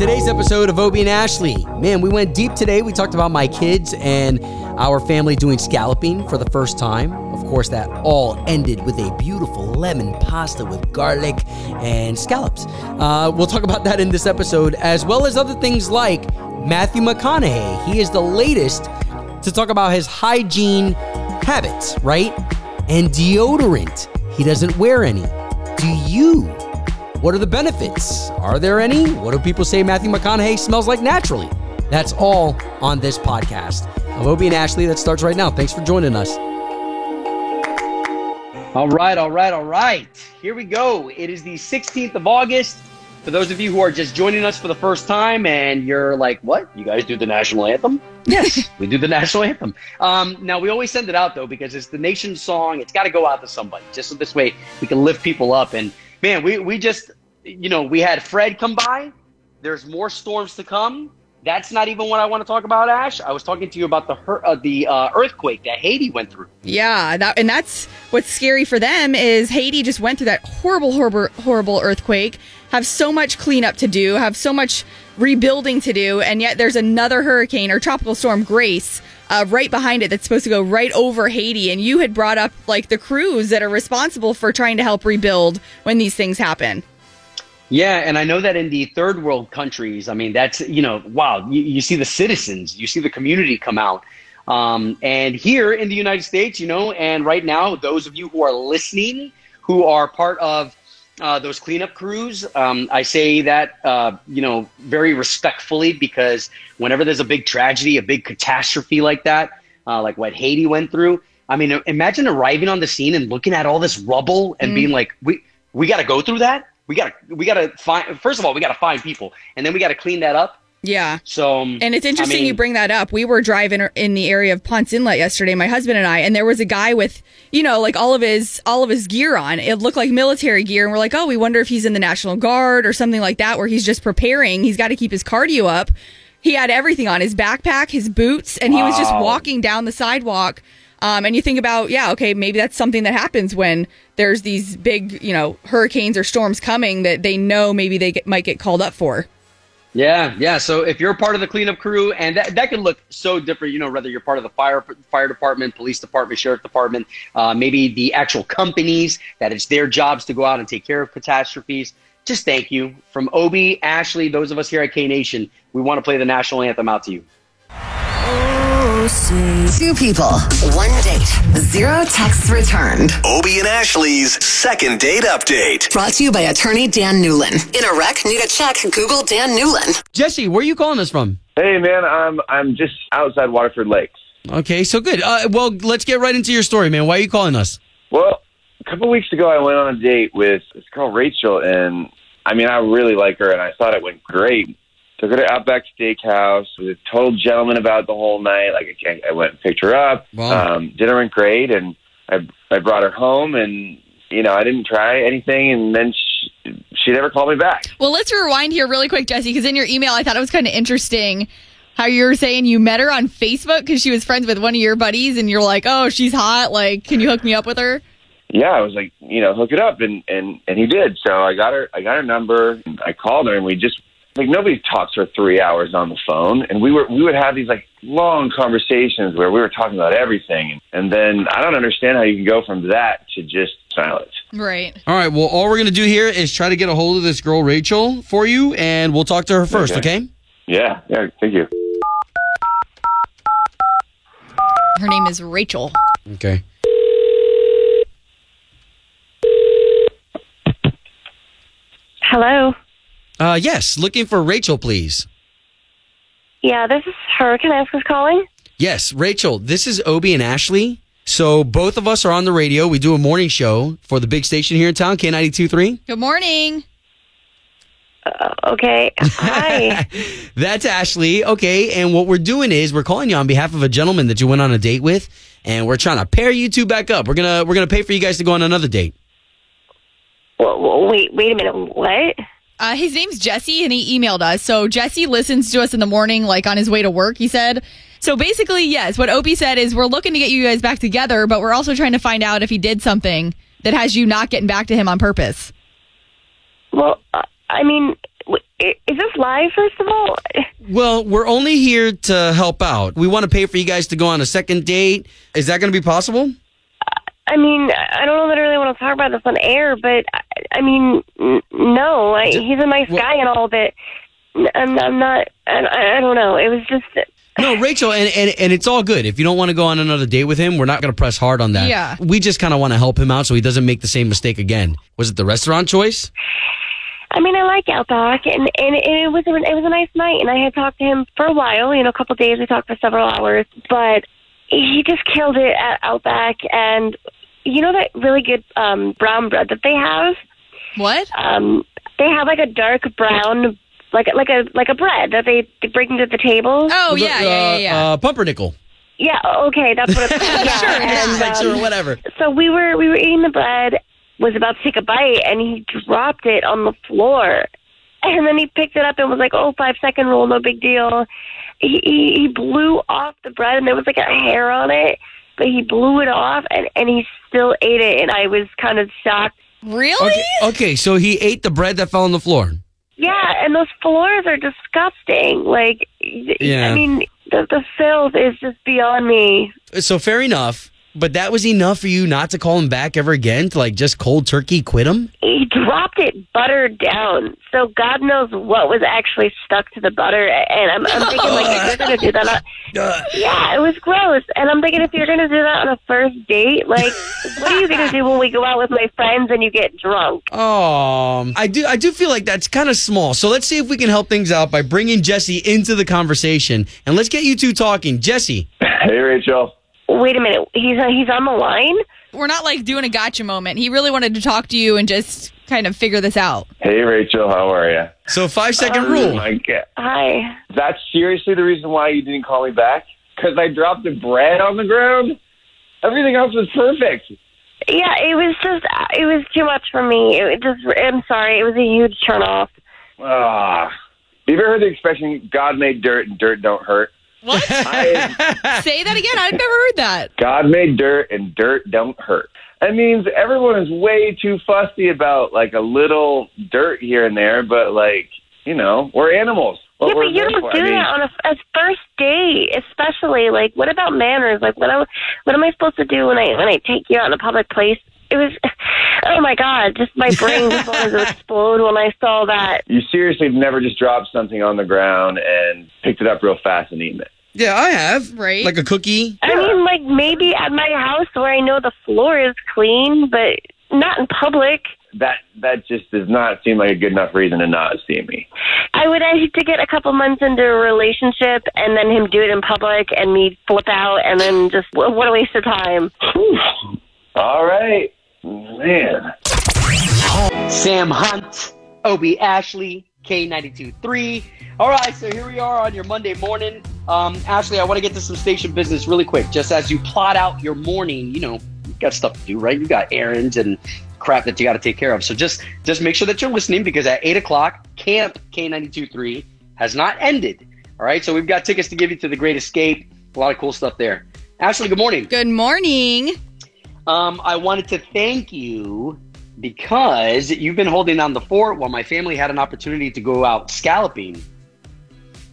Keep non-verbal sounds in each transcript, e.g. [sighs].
Today's episode of Obie and Ashley. Man, we went deep today. We talked about my kids and our family doing scalloping for the first time. Of course, that all ended with a beautiful lemon pasta with garlic and scallops. Uh, we'll talk about that in this episode, as well as other things like Matthew McConaughey. He is the latest to talk about his hygiene habits, right? And deodorant. He doesn't wear any. Do you? What are the benefits? Are there any? What do people say Matthew McConaughey smells like naturally? That's all on this podcast of Obie and Ashley that starts right now. Thanks for joining us. All right, all right, all right. Here we go. It is the 16th of August. For those of you who are just joining us for the first time and you're like, what? You guys do the national anthem? Yes, [laughs] we do the national anthem. Um, now, we always send it out, though, because it's the nation's song. It's got to go out to somebody, just so this way we can lift people up. And man, we, we just, you know, we had Fred come by. There's more storms to come. That's not even what I want to talk about, Ash. I was talking to you about the uh, the uh, earthquake that Haiti went through. Yeah, that, and that's what's scary for them is Haiti just went through that horrible, horrible, horrible earthquake. Have so much cleanup to do, have so much rebuilding to do, and yet there's another hurricane or tropical storm Grace uh, right behind it that's supposed to go right over Haiti. And you had brought up like the crews that are responsible for trying to help rebuild when these things happen. Yeah, and I know that in the third world countries, I mean, that's, you know, wow, you, you see the citizens, you see the community come out. Um, and here in the United States, you know, and right now, those of you who are listening, who are part of uh, those cleanup crews, um, I say that, uh, you know, very respectfully because whenever there's a big tragedy, a big catastrophe like that, uh, like what Haiti went through, I mean, imagine arriving on the scene and looking at all this rubble and mm. being like, we, we got to go through that we got to we got to find first of all we got to find people and then we got to clean that up yeah. So, and it's interesting I mean, you bring that up. We were driving in the area of Ponce Inlet yesterday, my husband and I, and there was a guy with, you know, like all of his all of his gear on. It looked like military gear, and we're like, oh, we wonder if he's in the National Guard or something like that, where he's just preparing. He's got to keep his cardio up. He had everything on his backpack, his boots, and he wow. was just walking down the sidewalk um, and you think about, yeah, okay, maybe that's something that happens when there's these big, you know, hurricanes or storms coming that they know maybe they get, might get called up for. Yeah, yeah. So if you're part of the cleanup crew, and that, that can look so different, you know, whether you're part of the fire fire department, police department, sheriff department, uh, maybe the actual companies that it's their jobs to go out and take care of catastrophes. Just thank you from Obie, Ashley, those of us here at K Nation. We want to play the national anthem out to you. Two people, one date, zero texts returned. Obie and Ashley's second date update. Brought to you by attorney Dan Newlin. In a wreck, need a check, Google Dan Newlin. Jesse, where are you calling us from? Hey, man, I'm, I'm just outside Waterford Lakes. Okay, so good. Uh, well, let's get right into your story, man. Why are you calling us? Well, a couple weeks ago, I went on a date with this girl, Rachel, and I mean, I really like her, and I thought it went great took her to Outback Steakhouse. Was a total gentleman about the whole night. Like I, I went and picked her up. Wow. Um, dinner went great, and I I brought her home, and you know I didn't try anything, and then she, she never called me back. Well, let's rewind here really quick, Jesse, because in your email I thought it was kind of interesting how you were saying you met her on Facebook because she was friends with one of your buddies, and you're like, oh, she's hot. Like, can you hook me up with her? Yeah, I was like, you know, hook it up, and and and he did. So I got her, I got her number. I called her, and we just like nobody talks for three hours on the phone. And we were we would have these like long conversations where we were talking about everything. And then i don't understand how you can go from that to just silence. Right. All right. Well all we're gonna do here is try to get a hold of this girl rachel for you and we'll talk to her first okay, okay? yeah. Yeah. Thank you. Her name is rachel. Okay. Hello uh, yes, looking for Rachel, please. Yeah, this is her. Can I ask who's calling? Yes, Rachel. This is Obie and Ashley. So both of us are on the radio. We do a morning show for the big station here in town, K92.3. Good morning. Uh, okay. Hi. [laughs] That's Ashley. Okay. And what we're doing is we're calling you on behalf of a gentleman that you went on a date with, and we're trying to pair you two back up. We're gonna we're gonna pay for you guys to go on another date. Well, wait, wait a minute. What? Uh, his name's Jesse, and he emailed us. So Jesse listens to us in the morning, like on his way to work. He said. So basically, yes, what Obie said is we're looking to get you guys back together, but we're also trying to find out if he did something that has you not getting back to him on purpose. Well, I mean, is this live? First of all, [laughs] Well, we're only here to help out. We want to pay for you guys to go on a second date. Is that going to be possible? I mean, I don't know that I really want to talk about this on air, but I, I mean, n- no, I, he's a nice guy and all, but I'm, I'm not. I, I don't know. It was just. No, Rachel, and, and, and it's all good. If you don't want to go on another date with him, we're not going to press hard on that. Yeah. We just kind of want to help him out so he doesn't make the same mistake again. Was it the restaurant choice? I mean, I like Outback, and and it was a, it was a nice night, and I had talked to him for a while. You know, a couple of days. We talked for several hours, but he just killed it at Outback, and you know that really good um brown bread that they have. What? Um, they have like a dark brown, like like a like a bread that they, they bring to the table. Oh The- yeah, yeah, yeah, uh, yeah. Uh, pumpernickel. Yeah, okay, that's what it's [laughs] yeah, Sure, and, Like, um, sure, whatever. so we were we were eating the bread, was about to take a bite, and he dropped it on the floor, and then he picked it up and was like, "Oh, five second rule, no big deal." He he, he blew off the bread, and there was like a hair on it, but he blew it off, and and he still ate it, and I was kind of shocked. really? Okay, okay, so he ate the bread that fell on the floor. Yeah, and those floors are disgusting. Like, Yeah. I mean, the the filth is just beyond me. So fair enough, but that was enough for you not to call him back ever again to like just cold turkey quit him? he dropped it buttered down. So God knows what was actually stuck to the butter. And I'm, I'm thinking, like, if you're going to do that, on, [laughs] yeah, it was gross. And I'm thinking, if you're going to do that on a first date, like, [laughs] what are you going to do when we go out with my friends and you get drunk? Um, I do. I do feel like that's kind of small. So let's see if we can help things out by bringing Jesse into the conversation, and let's get you two talking. Jesse, [laughs] Hey, Rachel. Wait a minute, he's uh, he's on the line. We're not like doing a gotcha moment. He really wanted to talk to you and just kind of figure this out. Hey, Rachel. How are you? so five second Oh rule. my God. Hi. That's seriously the reason why you didn't call me back? Because I dropped the bread on the ground? Everything else was perfect. Yeah, it was just it was too much for me. It just I'm sorry, it was a huge turn off. Ah. Have you ever heard the expression, God made dirt and dirt don't hurt? What? I, [laughs] Say that again. I've never heard that. God made dirt and dirt don't hurt. That means everyone is way too fussy about like a little dirt here and there, but like, you know, we're animals. What yeah, we're but you don't for. do I mean, that on a, a first date, especially. Like, what about manners? Like, what am, what am I supposed to do when I when I take you out in a public place? It was, [laughs] oh my god, just my brain just wanted to [laughs] explode when I saw that. you seriously have never just dropped something on the ground and picked it up real fast and eaten it. yeah, I have. Right. Like a cookie. I mean, like maybe at my house where I know the floor is clean, but not in public. That that just does not seem like a good enough reason to not see me. I would hate to get a couple months into a relationship and then him do it in public and me flip out and then just what what a waste of time. All right, man. Sam Hunt, Obie Ashley, K92.3. All right, so here we are on your Monday morning. Um, Ashley, I want to get to some station business really quick. Just as you plot out your morning, you know, you got stuff to do, right? You got errands and crap that you got to take care of. So just just make sure that you're listening because at 8 o'clock, Camp K92.3 has not ended. All right, so we've got tickets to give you to the Great Escape. A lot of cool stuff there. Ashley, good morning. Good morning. Um, I wanted to thank you because you've been holding down the fort while my family had an opportunity to go out scalloping.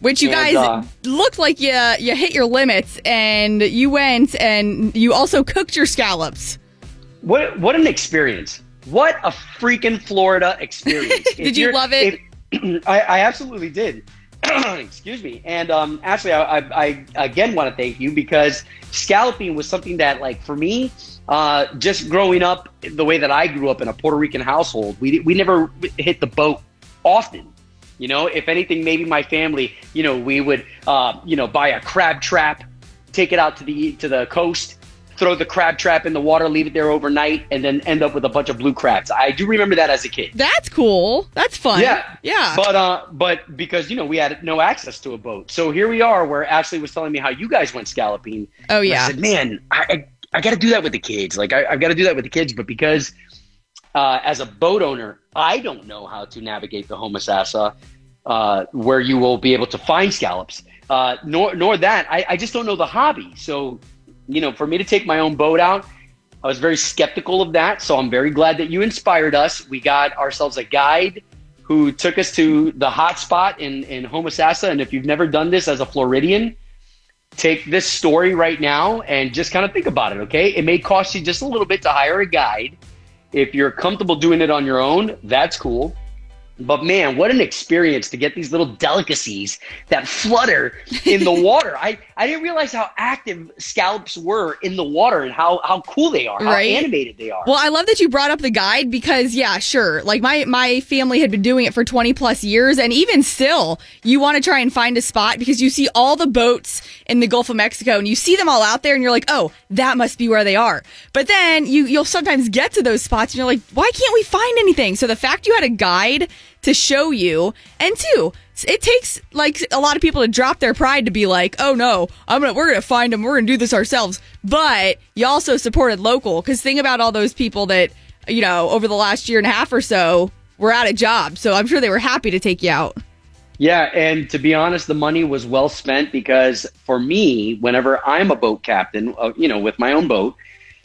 Which you And, guys uh, looked like you you hit your limits and you went and you also cooked your scallops. What what an experience! What a freaking Florida experience! [laughs] Did you love it? if- [clears throat] I, I absolutely did. [clears throat] Excuse me. And um, Ashley, I, I, I again want to thank you because scalloping was something that, like, for me, uh, just growing up the way that I grew up in a Puerto Rican household, we we never hit the boat often. You know, if anything, maybe my family, you know, we would, uh, you know, buy a crab trap, take it out to the to the coast, throw the crab trap in the water, leave it there overnight, and then end up with a bunch of blue crabs. I do remember that as a kid. That's cool. That's fun. Yeah, Yeah. But uh, but because you know we had no access to a boat, so here we are. Where Ashley was telling me how you guys went scalloping. oh yeah. I said, man, I I, I got to do that with the kids. Like I, I've got to do that with the kids, but because uh, as a boat owner, I don't know how to navigate the Homosassa, uh, where you will be able to find scallops. Uh, nor nor that I, I just don't know the hobby. So you know, for me to take my own boat out, I was very skeptical of that. So I'm very glad that you inspired us. We got ourselves a guide who took us to the hot spot in, in Homosassa. And if you've never done this as a Floridian, take this story right now and just kind of think about it, okay? It may cost you just a little bit to hire a guide. If you're comfortable doing it on your own, that's cool. But man, what an experience to get these little delicacies that flutter in the [laughs] water. I, I didn't realize how active scallops were in the water and how, how cool they are, how Right. animated they are. Well, I love that you brought up the guide because yeah, sure. Like my my family had been doing it for 20 plus years and even still, you want to try and find a spot because you see all the boats in the Gulf of Mexico and you see them all out there and you're like, "Oh, that must be where they are." But then you you'll sometimes get to those spots and you're like, "Why can't we find anything?" So the fact you had a guide to show you and two, it takes like a lot of people to drop their pride to be like, "Oh no, I'm gonna we're gonna find them. We're gonna do this ourselves." But you also supported local because think about all those people that you know over the last year and a half or so were out of jobs. So I'm sure they were happy to take you out. Yeah, and to be honest, the money was well spent because for me, whenever I'm a boat captain, uh, you know, with my own boat,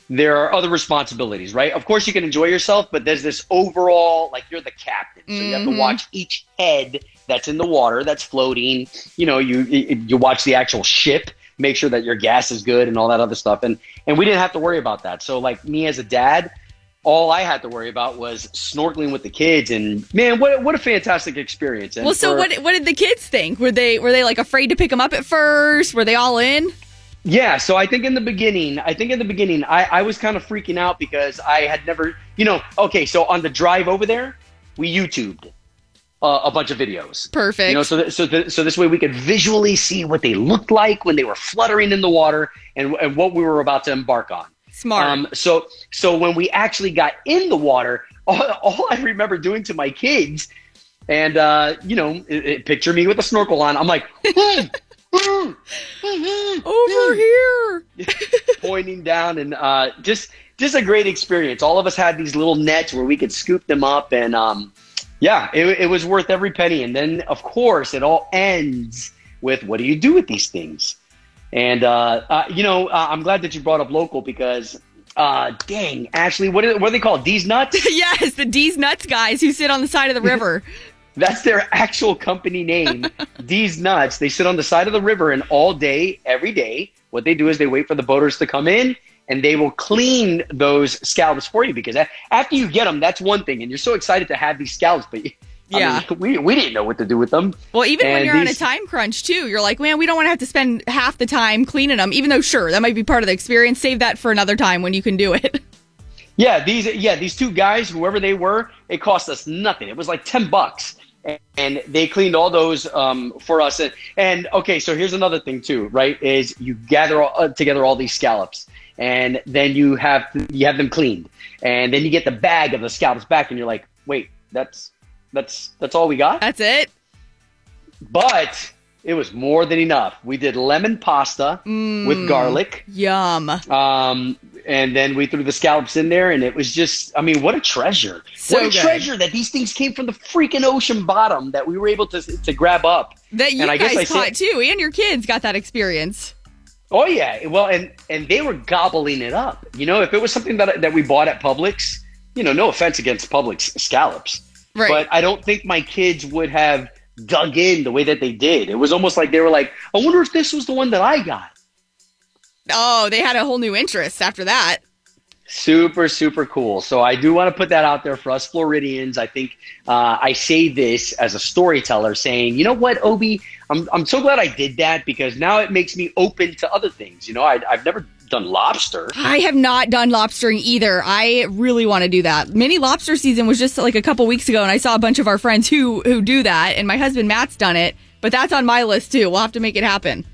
there are other responsibilities, right? Of course, you can enjoy yourself, but there's this overall, like you're the captain, so you have to mm-hmm. watch each head that's in the water, that's floating. You know, you you you watch the actual ship, make sure that your gas is good and all that other stuff, and and we didn't have to worry about that. So, like me as a dad, all I had to worry about was snorkeling with the kids, and man, what what a fantastic experience! And well, so for- what what did the kids think? Were they were they like afraid to pick them up at first? Were they all in? Yeah, so I think in the beginning, I think in the beginning, I, I was kind of freaking out because I had never, you know, okay, so on the drive over there, we YouTubed uh, a bunch of videos. Perfect. You know, so th- so th- so this way we could visually see what they looked like when they were fluttering in the water and, and what we were about to embark on. Smart. Um, so so when we actually got in the water, [laughs] all, all I remember doing to my kids, and uh, you know, it, it- picture me with a snorkel on. I'm like, "Hmm, hmm, hmm, hmm." Over here. [laughs] pointing down and uh, just just a great experience. All of us had these little nets where we could scoop them up, and um, yeah, it, it was worth every penny. And then, of course, it all ends with what do you do with these things? And uh, uh, you know, uh, I'm glad that you brought up local because, uh, dang, Ashley, what are, what are they called? These nuts? [laughs] yes, the D's nuts guys who sit on the side of the river. [laughs] That's their actual company name. [laughs] These nuts, they sit on the side of the river and all day, every day, what they do is they wait for the boaters to come in and they will clean those scallops for you because after you get them, that's one thing. And you're so excited to have these scallops, but I Yeah. mean, we, we didn't know what to do with them. Well, even when you're on a time crunch too, you're like, man, we don't want to have to spend half the time cleaning them. Even though, sure, that might be part of the experience. Save that for another time when you can do it. [laughs] Yeah, these yeah these two guys, whoever they were, it cost us nothing. It was like ten bucks, and, they cleaned all those um, for us. And, and okay, so here's another thing too, right? Is you gather all, uh, together all these scallops, and then you have you have them cleaned, and then you get the bag of the scallops back, and you're like, wait, that's that's that's all we got. That's it. But it was more than enough. We did lemon pasta Mm. with garlic. Yum. Um, and then we threw the scallops in there, and it was just, I mean, what a treasure. So what a good. treasure that these things came from the freaking ocean bottom that we were able to, to grab up. That you And I guess guys I caught said- too, and your kids got that experience. Oh, yeah. Well, and, and they were gobbling it up. You know, if it was something that, that we bought at Publix, you know, no offense against Publix scallops, Right. but I don't think my kids would have dug in the way that they did. It was almost like they were like, I wonder if this was the one that I got. oh, they had a whole new interest after that. Super, super cool. So I do want to put that out there for us Floridians. I think uh, I say this as a storyteller, saying, you know what, Obie, I'm I'm so glad I did that because now it makes me open to other things. You know, I, I've never done lobster. I have not done lobstering either. I really want to do that. Mini lobster season was just like a couple weeks ago, and I saw a bunch of our friends who who do that, and my husband Matt's done it. But that's on my list too. We'll have to make it happen.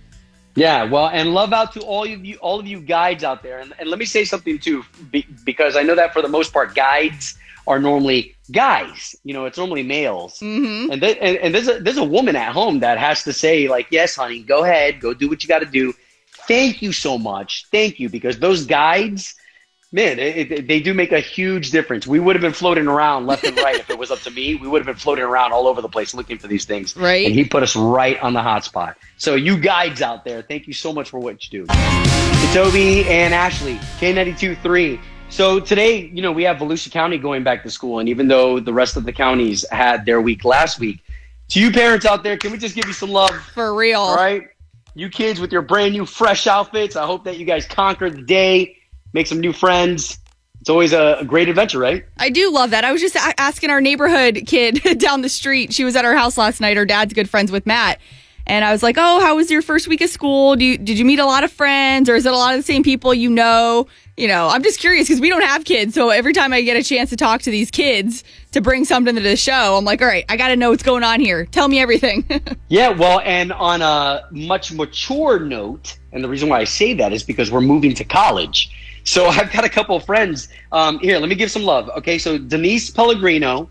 Yeah, well, and love out to all of you, all of you guides out there. And, and let me say something too, be, because I know that for the most part, guides are normally guys. You know, it's normally males. hmm And, th- and, and there's a there's a woman at home that has to say like, yes, honey, go ahead, go do what you got to do. Thank you so much, thank you, because those guides, man, it, it, they do make a huge difference. We would have been floating around left and right if it was up to me. We would have been floating around all over the place looking for these things. Right. And he put us right on the hot spot. So you guides out there, thank you so much for what you do. It's Obie and Ashley, K92 3. So today, you know, we have Volusia County going back to school, and even though the rest of the counties had their week last week, to you parents out there, can we just give you some love? For real. All right, you kids with your brand new fresh outfits. I hope that you guys conquer the day, make some new friends. It's always a, great adventure, right? I do love that. I was just a- asking our neighborhood kid [laughs] down the street. She was at our house last night. Her dad's good friends with Matt. And I was like, "Oh, how was your first week of school? You, did you meet a lot of friends, or is it a lot of the same people you know?" You know, I'm just curious because we don't have kids, so every time I get a chance to talk to these kids to bring something to the show, I'm like, "All right, I got to know what's going on here. Tell me everything." [laughs] Yeah, well, and on a much mature note, and the reason why I say that is because we're moving to college. So [laughs] I've got a couple of friends. Um, here, let me give some love. Okay, so Denise Pellegrino,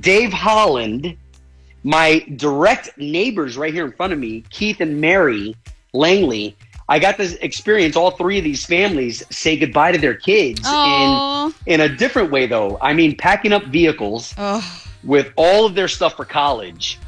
Dave Holland, my direct neighbors right here in front of me, Keith and Mary Langley. I got to experience all three of these families say goodbye to their kids in in a different way, though. I mean, packing up vehicles oh, with all of their stuff for college.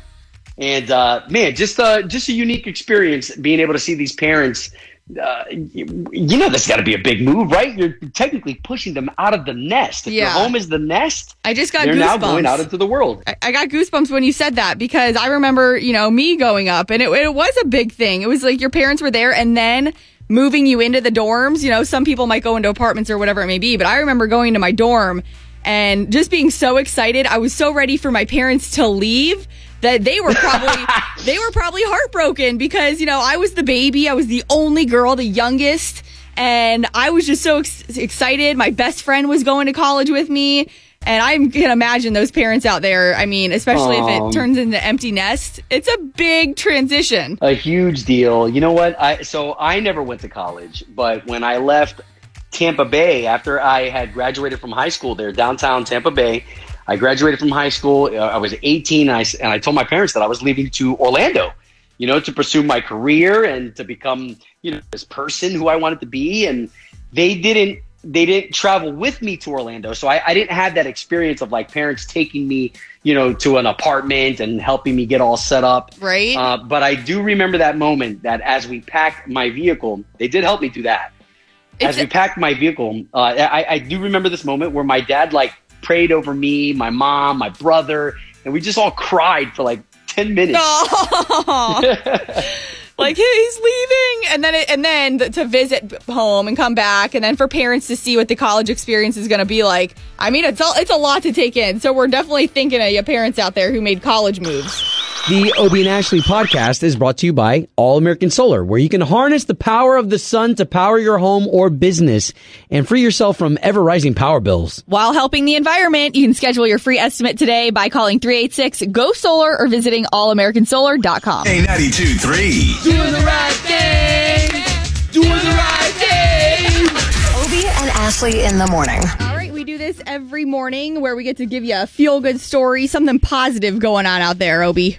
And uh, man, just uh, just a unique experience being able to see these parents. Uh, you, you know, that's got to be a big move, right? You're technically pushing them out of the nest. If Yeah. your home is the nest, I just got they're goosebumps. now going out into the world. I- I got goosebumps when you said that because I remember, you know, me going up and it, it was a big thing. It was like your parents were there and then moving you into the dorms. You know, some people might go into apartments or whatever it may be, but I remember going to my dorm and just being so excited. I was so ready for my parents to leave that they were probably [laughs] they were probably heartbroken because you know I was the baby, I was the only girl, the youngest, and I was just so ex- excited. My best friend was going to college with me, and I can imagine those parents out there. I mean, especially if Um, it turns into empty nest, it's a big transition. A huge deal. You know what? I so I never went to college, but when I left Tampa Bay after I had graduated from high school there, downtown Tampa Bay, I graduated from high school. uh, I was 18, and I, and I told my parents that I was leaving to Orlando, you know, to pursue my career and to become, you know, this person who I wanted to be. And they didn't they didn't travel with me to Orlando, so I, I didn't have that experience of like parents taking me, you know, to an apartment and helping me get all set up. Right? Uh, but I do remember that moment that as we packed my vehicle, they did help me do that. As we packed my vehicle, uh, I, I do remember this moment where my dad like prayed over me, my mom, my brother, and we just all cried for like ten minutes. Aw. [laughs] like "Hey, he's leaving and then it, and then to visit home and come back and then for parents to see what the college experience is going to be like i mean it's all, it's a lot to take in so we're definitely thinking of your parents out there who made college moves The Obie and Ashley podcast is brought to you by All American Solar, where you can harness the power of the sun to power your home or business and free yourself from ever rising power bills. while helping the environment you can schedule your free estimate today by calling 386 go solar or visiting allamericansolar.com K92 doing the right thing doing the right thing Obie and Ashley in the morning. All right, we do this every morning where we get to give you a feel good story, something positive going on out there, Obie.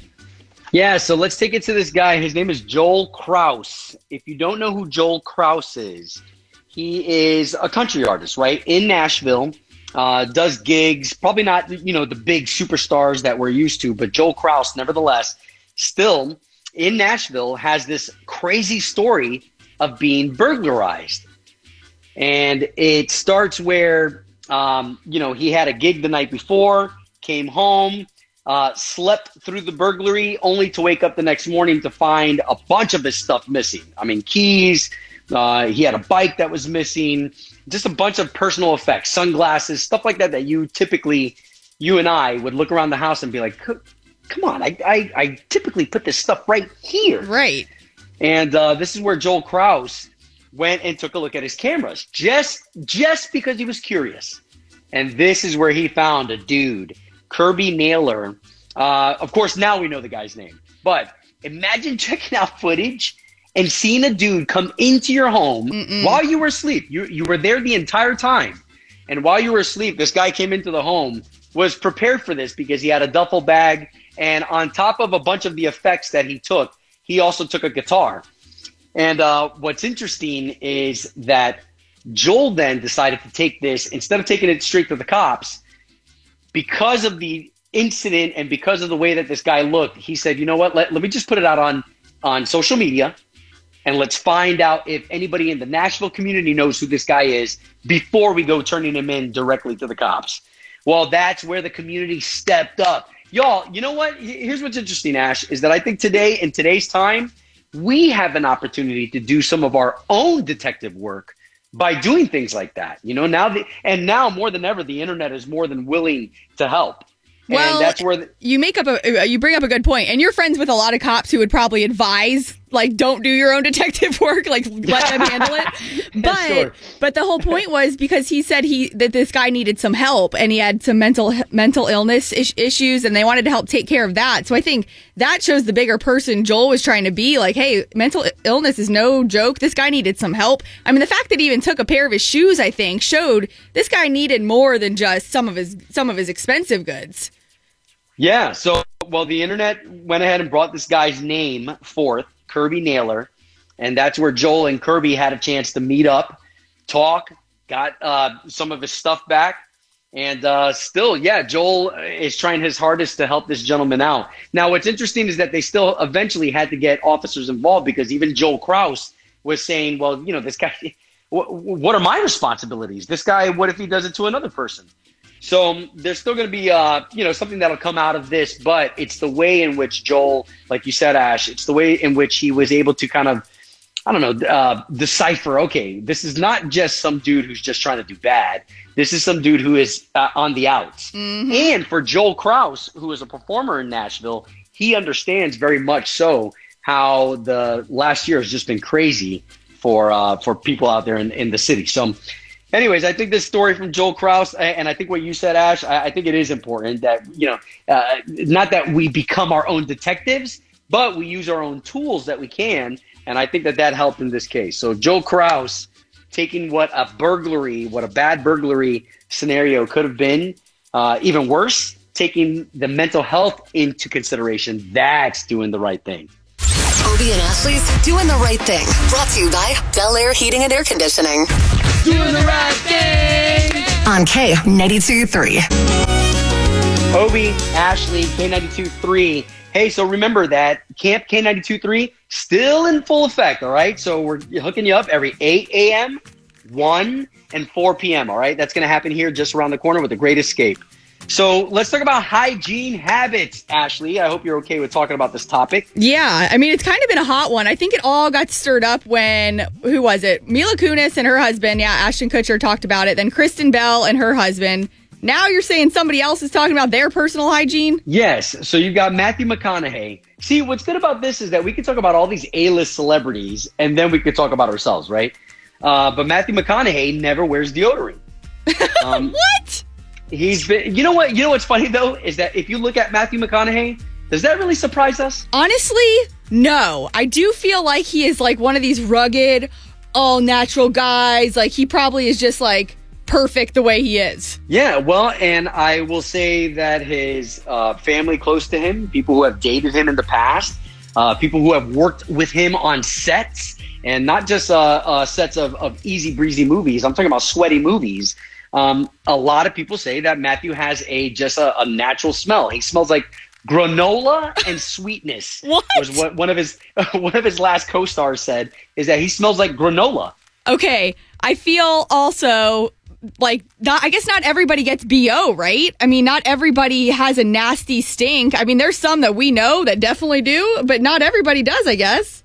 Yeah, so let's take it to this guy. His name is Joel Kraus. If you don't know who Joel Kraus is, he is a country artist, right? In Nashville, uh, does gigs, probably not, you know, the big superstars that we're used to, but Joel Kraus, nevertheless, still in Nashville has this crazy story of being burglarized. And it starts where, um, you know, he had a gig the night before, came home, uh, slept through the burglary, only to wake up the next morning to find a bunch of his stuff missing. I mean, keys, uh, he had a bike that was missing, just a bunch of personal effects, sunglasses, stuff like that that you typically, you and I would look around the house and be like, come on, I, I, I typically put this stuff right here. Right. And uh, this is where Joel Kraus went and took a look at his cameras, just just because he was curious. And this is where he found a dude, Kirby Naylor. Uh, of course, now we know the guy's name. But imagine checking out footage and seeing a dude come into your home while you were asleep. You you were there the entire time, and while you were asleep, this guy came into the home. Was prepared for this because he had a duffel bag, and on top of a bunch of the effects that he took, he also took a guitar. And uh, what's interesting is that Joel then decided to take this instead of taking it straight to the cops because of the incident and because of the way that this guy looked. He said, "You know what? Let, let me just put it out on on social media, and let's find out if anybody in the Nashville community knows who this guy is before we go turning him in directly to the cops. Well, that's where the community stepped up. Y'all, you know what? Here's what's interesting, Ash, is that I think today, in today's time, we have an opportunity to do some of our own detective work by doing things like that. You know, now the and now more than ever, the internet is more than willing to help. Well, and that's where the, you make up a uh, you bring up a good point, and you're friends with a lot of cops who would probably advise like don't do your own detective work, like let them handle it. [laughs] But Sure. but the whole point was because he said he that this guy needed some help and he had some mental mental illness is- issues, and they wanted to help take care of that. So I think that shows the bigger person Joel was trying to be. Like, hey, mental illness is no joke. This guy needed some help. I mean, the fact that he even took a pair of his shoes, I think, showed this guy needed more than just some of his some of his expensive goods. Yeah. So, well, the internet went ahead and brought this guy's name forth, Kirby Naylor, and that's where Joel and Kirby had a chance to meet up, talk, got uh, some of his stuff back, and uh, still, yeah, Joel is trying his hardest to help this gentleman out. Now, what's interesting is that they still eventually had to get officers involved because even Joel Kraus was saying, "Well, you know, this guy." [laughs] What, what are my responsibilities? This guy, what if he does it to another person? So um, there's still going to be, uh, you know, something that'll come out of this, but it's the way in which Joel, like you said, Ash, it's the way in which he was able to kind of, I don't know, uh, decipher. Okay, this is not just some dude who's just trying to do bad. This is some dude who is uh, on the outs. And for Joel Kraus, who is a performer in Nashville, he understands very much so how the last year has just been crazy for uh, for people out there in, in the city. So anyways, I think this story from Joel Kraus, and I think what you said, Ash, I, think it is important that you know, uh, not that we become our own detectives, but we use our own tools that we can, and I think that that helped in this case. So Joel Kraus taking what a burglary, what a bad burglary scenario could have been, uh, even worse, taking the mental health into consideration. That's doing the right thing. Obie and Ashley's Doing the Right Thing. Brought to you by Bel Air Heating and Air Conditioning. Doing the right thing. On K92 3. Obie, Ashley, K92 3. Hey, so remember that Camp K92 3 still in full effect, all right? So we're hooking you up every 8 a.m., 1, and 4 p.m., all right? That's going to happen here just around the corner with the Great Escape. So let's talk about hygiene habits, Ashley. I hope you're okay with talking about this topic. Yeah, I mean it's kind of been a hot one. I think it all got stirred up when who was it? Mila Kunis and her husband, yeah, Ashton Kutcher talked about it. Then Kristen Bell and her husband. Now you're saying somebody else is talking about their personal hygiene? Yes. So you've got Matthew McConaughey. See, what's good about this is that we can talk about all these A-list celebrities, and then we could talk about ourselves, right? Uh, but Matthew McConaughey never wears deodorant. [laughs] Um, What? He's been. You know what? You know what's funny though is that if you look at Matthew McConaughey, does that really surprise us? Honestly, no. I do feel like he is like one of these rugged, all natural guys. Like he probably is just like perfect the way he is. Yeah, well, and I will say that his uh, family close to him, people who have dated him in the past, uh, people who have worked with him on sets, and not just uh, uh, sets of, of easy breezy movies. I'm talking about sweaty movies. Um, a lot of people say that Matthew has a just a, a natural smell. He smells like granola and [laughs] sweetness. What? was what one of his [laughs] one of his last co-stars said is that he smells like granola. Okay, I feel also like not I guess not everybody gets BO, right? I mean, not everybody has a nasty stink. I mean, there's some that we know that definitely do, but not everybody does, I guess.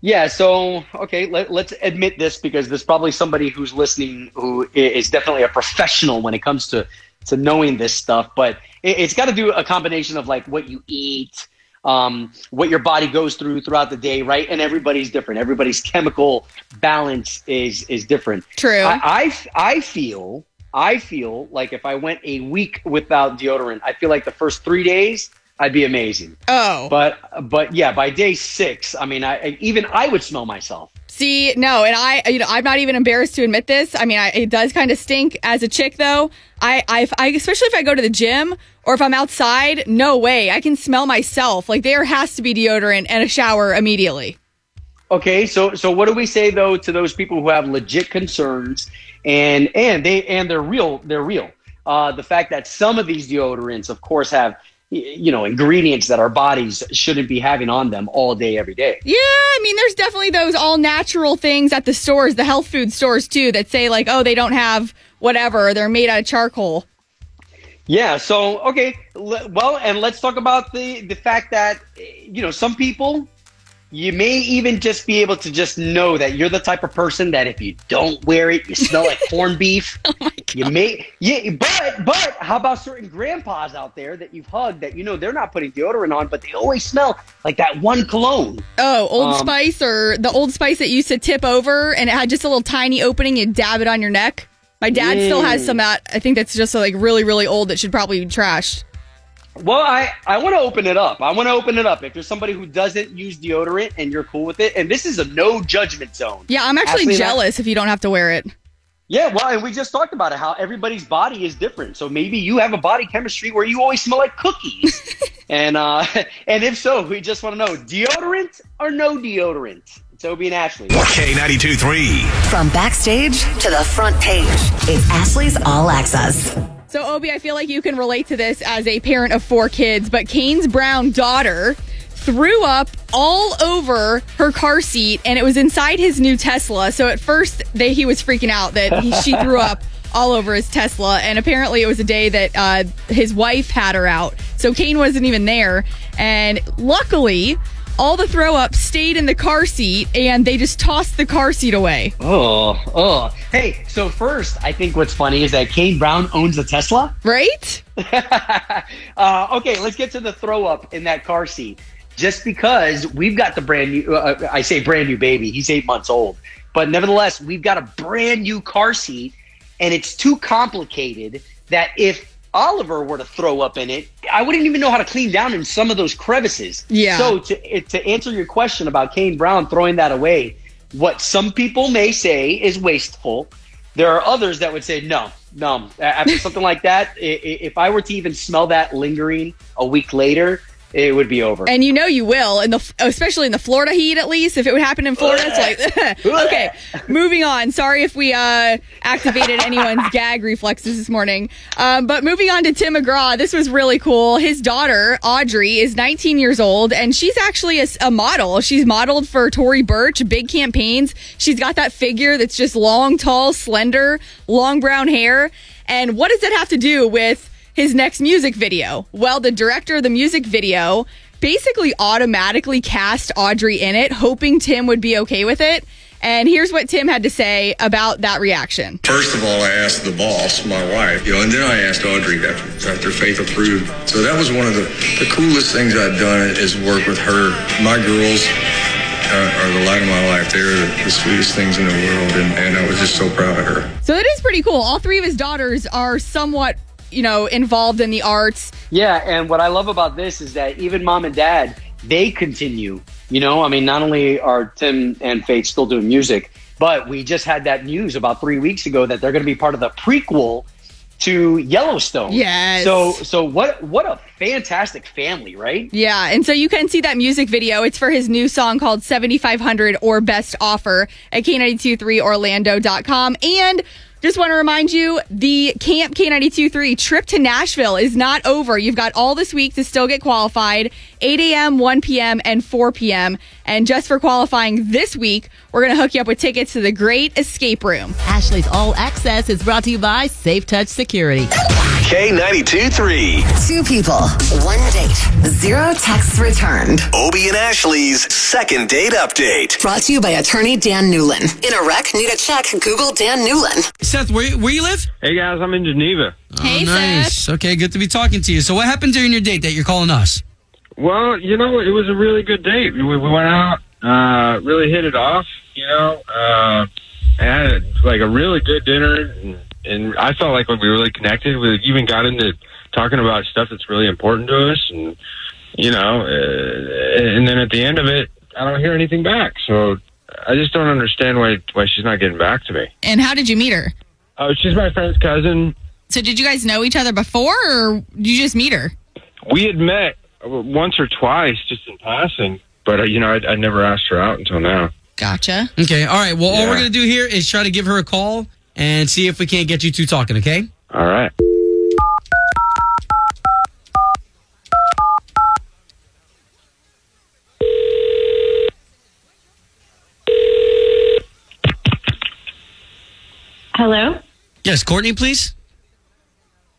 Yeah, so okay, let, let's admit this because there's probably somebody who's listening who is definitely a professional when it comes to to knowing this stuff. But it, it's got to do a combination of like what you eat, um, what your body goes through throughout the day, right? And everybody's different. Everybody's chemical balance is is different. True. I, I I feel I feel like if I went a week without deodorant, I feel like the first three days I'd be amazing. Oh. But but yeah, by day six, I mean, I even I would smell myself. See, no, and I, you know, I'm not even embarrassed to admit this. I mean, I, it does kind of stink as a chick, though. I, I, I, especially if I go to the gym or if I'm outside, no way, I can smell myself. Like there has to be deodorant and a shower immediately. Okay, so so what do we say though to those people who have legit concerns and and they and they're real they're real. Uh, the fact that some of these deodorants, of course, have you know ingredients that our bodies shouldn't be having on them all day every day. Yeah, I mean, there's definitely those all natural things at the stores, the health food stores too, that say like, oh, they don't have whatever, they're made out of charcoal. Yeah. So okay. Well, and let's talk about the the fact that you know some people. You may even just be able to just know that you're the type of person that if you don't wear it, you smell like [laughs] corned beef. Oh. You may, yeah, but but how about certain grandpas out there that you've hugged that you know they're not putting deodorant on, but they always smell like that one cologne. Oh, Old Um, Spice or the Old Spice that used to tip over and it had just a little tiny opening. You dab it on your neck. My dad still has some that I think that's just like really, really old that should probably be trashed. Well, I I want to open it up. I want to open it up. If you're somebody who doesn't use deodorant and you're cool with it, and this is a no judgment zone. Yeah, I'm actually Ashley and I- jealous if you don't have to wear it. Yeah, well, and we just talked about it how everybody's body is different. So maybe you have a body chemistry where you always smell like cookies. [laughs] and uh [laughs] and if so, we just want to know deodorant or no deodorant. It's Obie and Ashley. K92 3. From backstage to the front page, it's Ashley's All Access. So, Obie, I feel like you can relate to this as a parent of four kids, but Kane's brown daughter threw up all over her car seat and it was inside his new Tesla. So at first they, he was freaking out that he, she threw [laughs] up all over his Tesla and apparently it was a day that uh, his wife had her out. So Kane wasn't even there and luckily all the throw up stayed in the car seat and they just tossed the car seat away. Oh, oh. Hey, so first, I think what's funny is that Kane Brown owns a Tesla. Right? [laughs] uh, okay, let's get to the throw up in that car seat. Just because we've got the brand new, uh, I say brand new baby, he's eight months old, but nevertheless, we've got a brand new car seat, and it's too complicated that if Oliver were to throw up in it, I wouldn't even know how to clean down in some of those crevices. Yeah. So to to answer your question about Kane Brown throwing that away, what some people may say is wasteful. There are others that would say no, no. After [laughs] something like that, if I were to even smell that lingering a week later, it would be over. And you know you will, in the especially in the Florida heat. At least if it would happen in Florida, it's like [laughs] [laughs] okay. Moving on. Sorry if we uh, activated anyone's [laughs] gag reflexes this morning. Um, but moving on to Tim McGraw, this was really cool. His daughter Audrey is 19 years old, and she's actually a, a model. She's modeled for Tory Burch, big campaigns. She's got that figure that's just long, tall, slender, long brown hair. And what does that have to do with his next music video? Well, the director of the music video basically automatically cast Audrey in it, hoping Tim would be okay with it. And here's what Tim had to say about that reaction. First of all, I asked the boss, my wife, you know, and then I asked Audrey after, after Faith approved. So that was one of the, the coolest things I've done is work with her. My girls uh, are the light of my life. They're the, the sweetest things in the world, and, and I was just so proud of her. So it is pretty cool. All three of his daughters are somewhat, you know, involved in the arts. Yeah, and what I love about this is that even mom and dad, they continue. You know, I mean, not only are Tim and Faith still doing music, but we just had that news about three weeks ago that they're going to be part of the prequel to Yellowstone. Yes. So, so what? What a fantastic family, right? Yeah, and so you can see that music video. It's for his new song called 7500 or Best Offer at K923Orlando.com. And just want to remind you the Camp K923 trip to Nashville is not over. You've got all this week to still get qualified 8 a.m., 1 p.m., and 4 p.m. And just for qualifying this week, we're going to hook you up with tickets to the Great Escape Room. Ashley's All Access is brought to you by Safe Touch Security. K92 3. Two people, one date, zero texts returned. Obie and Ashley's second date update. Brought to you by attorney Dan Newlin. In a wreck, need a check, Google Dan Newlin. Seth, where, where you live? Hey guys, I'm in Geneva. Hey, oh, nice. Okay, good to be talking to you. So, what happened during your date that you're calling us? Well, you know, it was a really good date. We, we went out, uh, really hit it off. You know, uh, had like a really good dinner, and, and I felt like we really connected. We even got into talking about stuff that's really important to us, and you know, uh, and then at the end of it, I don't hear anything back. So I just don't understand why why she's not getting back to me. And how did you meet her? Oh, she's my friend's cousin. So, did you guys know each other before, or did you just meet her? we had met once or twice just in passing, but uh, you know, I, I never asked her out until now. Gotcha. Okay, all right. Well, all we're going to do here is try to give her a call and see if we can't get you two talking, okay? All right. Hello? Yes, Courtney, please.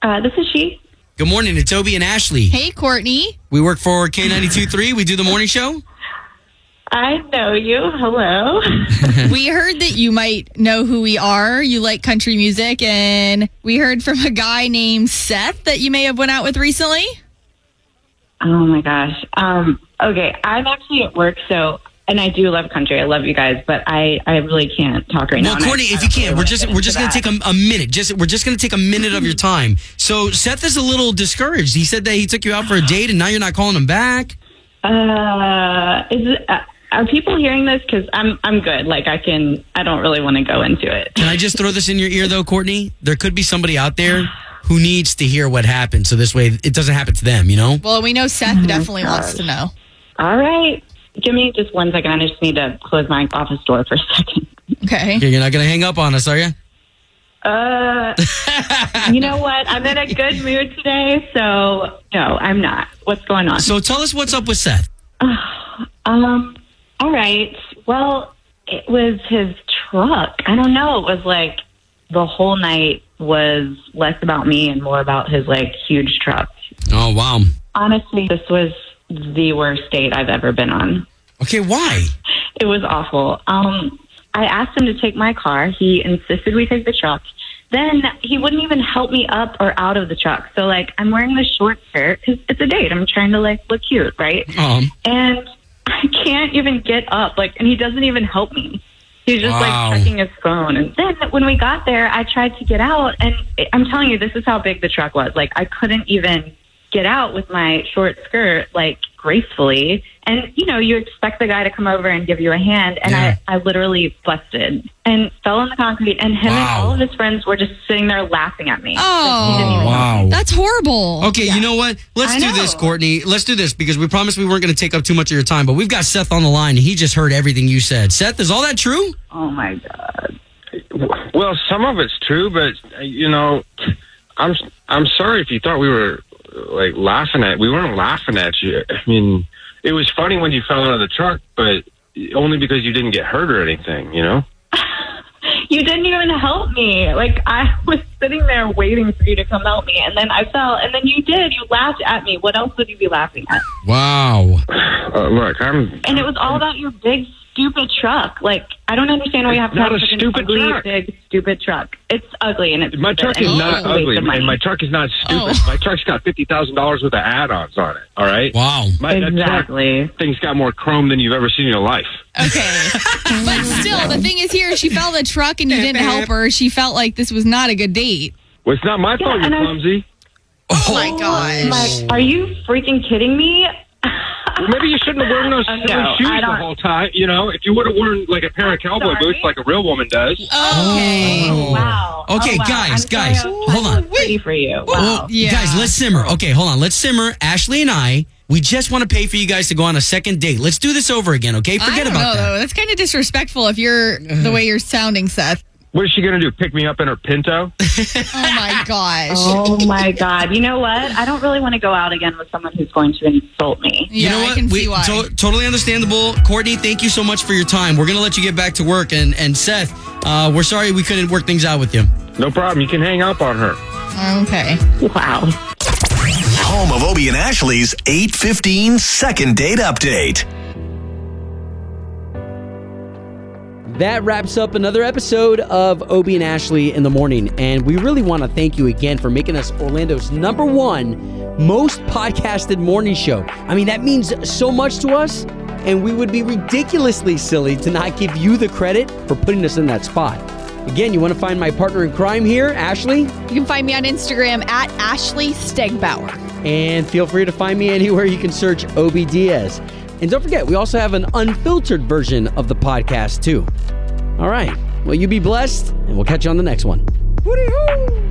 Uh, this is she. Good morning to Toby and Ashley. Hey, Courtney. We work for K92.3. We do the morning show. I know you. Hello. [laughs] we heard that you might know who we are. You like country music, and we heard from a guy named Seth that you may have went out with recently. Oh my gosh. Um, okay, I'm actually at work, so and I do love country. I love you guys, but I, I really can't talk right Well, now. and I- Courtney, I if you can't, really we're just we're just gonna that. take a, a minute. Just we're just gonna take a minute of your time. So Seth is a little discouraged. He said that he took you out for a date, and now you're not calling him back. Uh, is it, uh, are people hearing this? Because I'm I'm good. Like I can. I don't really want to go into it. Can I just throw this in your ear though, Courtney? There could be somebody out there who needs to hear what happened, so this way it doesn't happen to them. You know? Well, we know Seth definitely gosh. wants to know. All right. Give me just one second. I just need to close my office door for a second. Okay. Okay, you're not gonna hang up on us, are you? Uh, [laughs] you know what? I'm in a good mood today, so no, I'm not. What's going on? So tell us what's up with Seth. [sighs] Um, all right. Well, it was his truck. I don't know. It was like the whole night was less about me and more about his like huge truck. Oh wow. Honestly, this was the worst date I've ever been on. Okay, why? It was awful. Um, I asked him to take my car. He insisted we take the truck. Then he wouldn't even help me up or out of the truck. So like, I'm wearing this short skirt because it's a date. I'm trying to like look cute, right? Um. And I can't even get up. Like, and he doesn't even help me. He's just Wow. like checking his phone. And then when we got there, I tried to get out, and I'm telling you, this is how big the truck was. Like, I couldn't even get out with my short skirt, like gracefully. And you know, you expect the guy to come over and give you a hand, and Yeah. I, I literally busted and fell on the concrete. And him and all of his friends were just sitting there laughing at me. Oh, didn't wow. That's horrible. Okay, you know what? Let's I do this. Courtney. Let's do this because we promised we weren't going to take up too much of your time, but we've got Seth on the line and he just heard everything you said. Seth, is all that true? Oh my god. Well, some of it's true, but uh, you know, I'm I'm sorry if you thought we were like laughing at. We weren't laughing at you. I mean, it was funny when you fell out of the truck, but only because you didn't get hurt or anything. You know. [laughs] You didn't even help me. Like I [laughs] was sitting there waiting for you to come help me, and then I fell, and then you did. You laughed at me. What else would you be laughing at? Wow. Uh, look, I'm And it was all about your big stupid truck. Like I don't understand why you have to Not have a such an stupid ugly, truck. big stupid truck. It's ugly and it's my truck is not ugly, and my truck is not stupid. Oh. My truck's got fifty thousand dollars worth of add-ons on it. All right. Wow. My, that truck exactly. thing's got more chrome than you've ever seen in your life. Okay. [laughs] but still, the thing is here, she fell the truck and you didn't help her. She felt like this was not a good date. Well, it's not my Yeah, fault you're and I- clumsy. Oh my oh gosh. Like, are you freaking kidding me? Well, maybe you shouldn't have worn those Uh, silly no, shoes the whole time. You know, if you would have worn like a pair of cowboy sorry. boots like a real woman does. Okay. Oh, wow. Okay, Oh, wow. guys, I'm guys, I was hold on. Pretty for you. Wow. Well, Yeah. guys, let's simmer. Okay, hold on. Let's simmer. Ashley and I, we just want to pay for you guys to go on a second date. Let's do this over again, okay? I Forget don't about know, that. though. That's kind of disrespectful if you're the way you're sounding, Seth. What is she gonna do? Pick me up in her Pinto? [laughs] Oh my gosh. Oh my God! You know what? I don't really want to go out again with someone who's going to insult me. Yeah, you know I what? can We- see why. to- totally understandable. Courtney, thank you so much for your time. We're going to let you get back to work. And, and Seth, uh, we're sorry we couldn't work things out with you. No problem. You can hang up on her. okay. Wow. Home of Obie and Ashley's 815 second date update. That wraps up another episode of Obie and Ashley in the morning. And we really want to thank you again for making us Orlando's number one most podcasted morning show. I mean, that means so much to us. And we would be ridiculously silly to not give you the credit for putting us in that spot. Again, you want to find my partner in crime here, Ashley? You can find me on Instagram at Ashley Stegbauer. And feel free to find me anywhere you can search Obie Diaz. And don't forget, we also have an unfiltered version of the podcast, too. All right. Well, you be blessed, and we'll catch you on the next one. At